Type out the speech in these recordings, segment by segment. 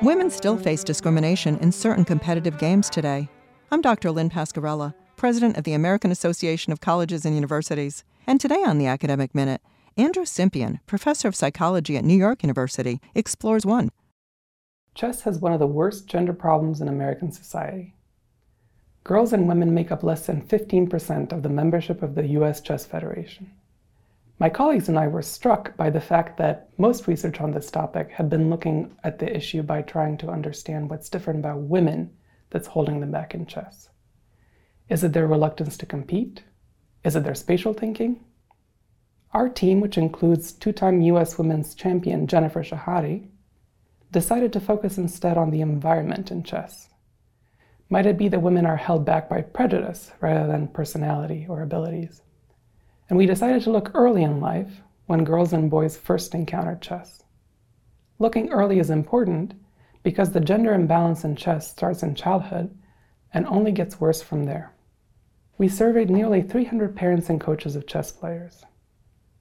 Women still face discrimination in certain competitive games today. I'm Dr. Lynn Pasquerella, president of the American Association of Colleges and Universities. And today on the Academic Minute, Andrei Cimpian, professor of psychology at New York University, explores one. Chess has one of the worst gender problems in American society. Girls and women make up less than 15% of the membership of the U.S. Chess Federation. My colleagues and I were struck by the fact that most research on this topic had been looking at the issue by trying to understand what's different about women that's holding them back in chess. Is it their reluctance to compete? Is it their spatial thinking? Our team, which includes two time US women's champion Jennifer Shahade, decided to focus instead on the environment in chess. Might it be that women are held back by prejudice rather than personality or abilities? And we decided to look early in life when girls and boys first encountered chess. Looking early is important because the gender imbalance in chess starts in childhood and only gets worse from there. We surveyed nearly 300 parents and coaches of chess players.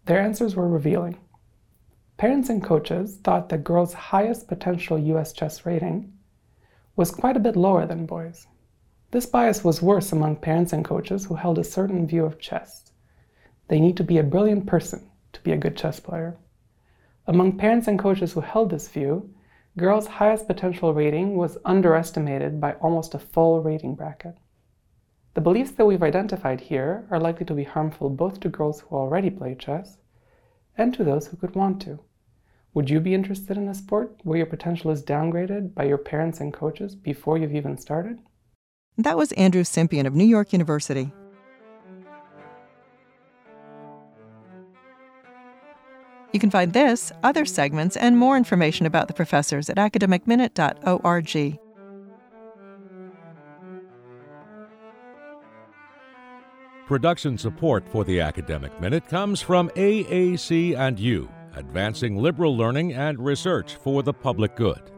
Their answers were revealing. Parents and coaches thought that girls' highest potential US chess rating was quite a bit lower than boys. This bias was worse among parents and coaches who held a certain view of chess they need to be a brilliant person to be a good chess player. Among parents and coaches who held this view, girls' highest potential rating was underestimated by almost a full rating bracket. The beliefs that we've identified here are likely to be harmful both to girls who already play chess and to those who could want to. Would you be interested in a sport where your potential is downgraded by your parents and coaches before you've even started? That was Andrei Cimpian of New York University. You can find this, other segments, and more information about the professors at academicminute.org. Production support for the Academic Minute comes from AAC&U, advancing liberal learning and research for the public good.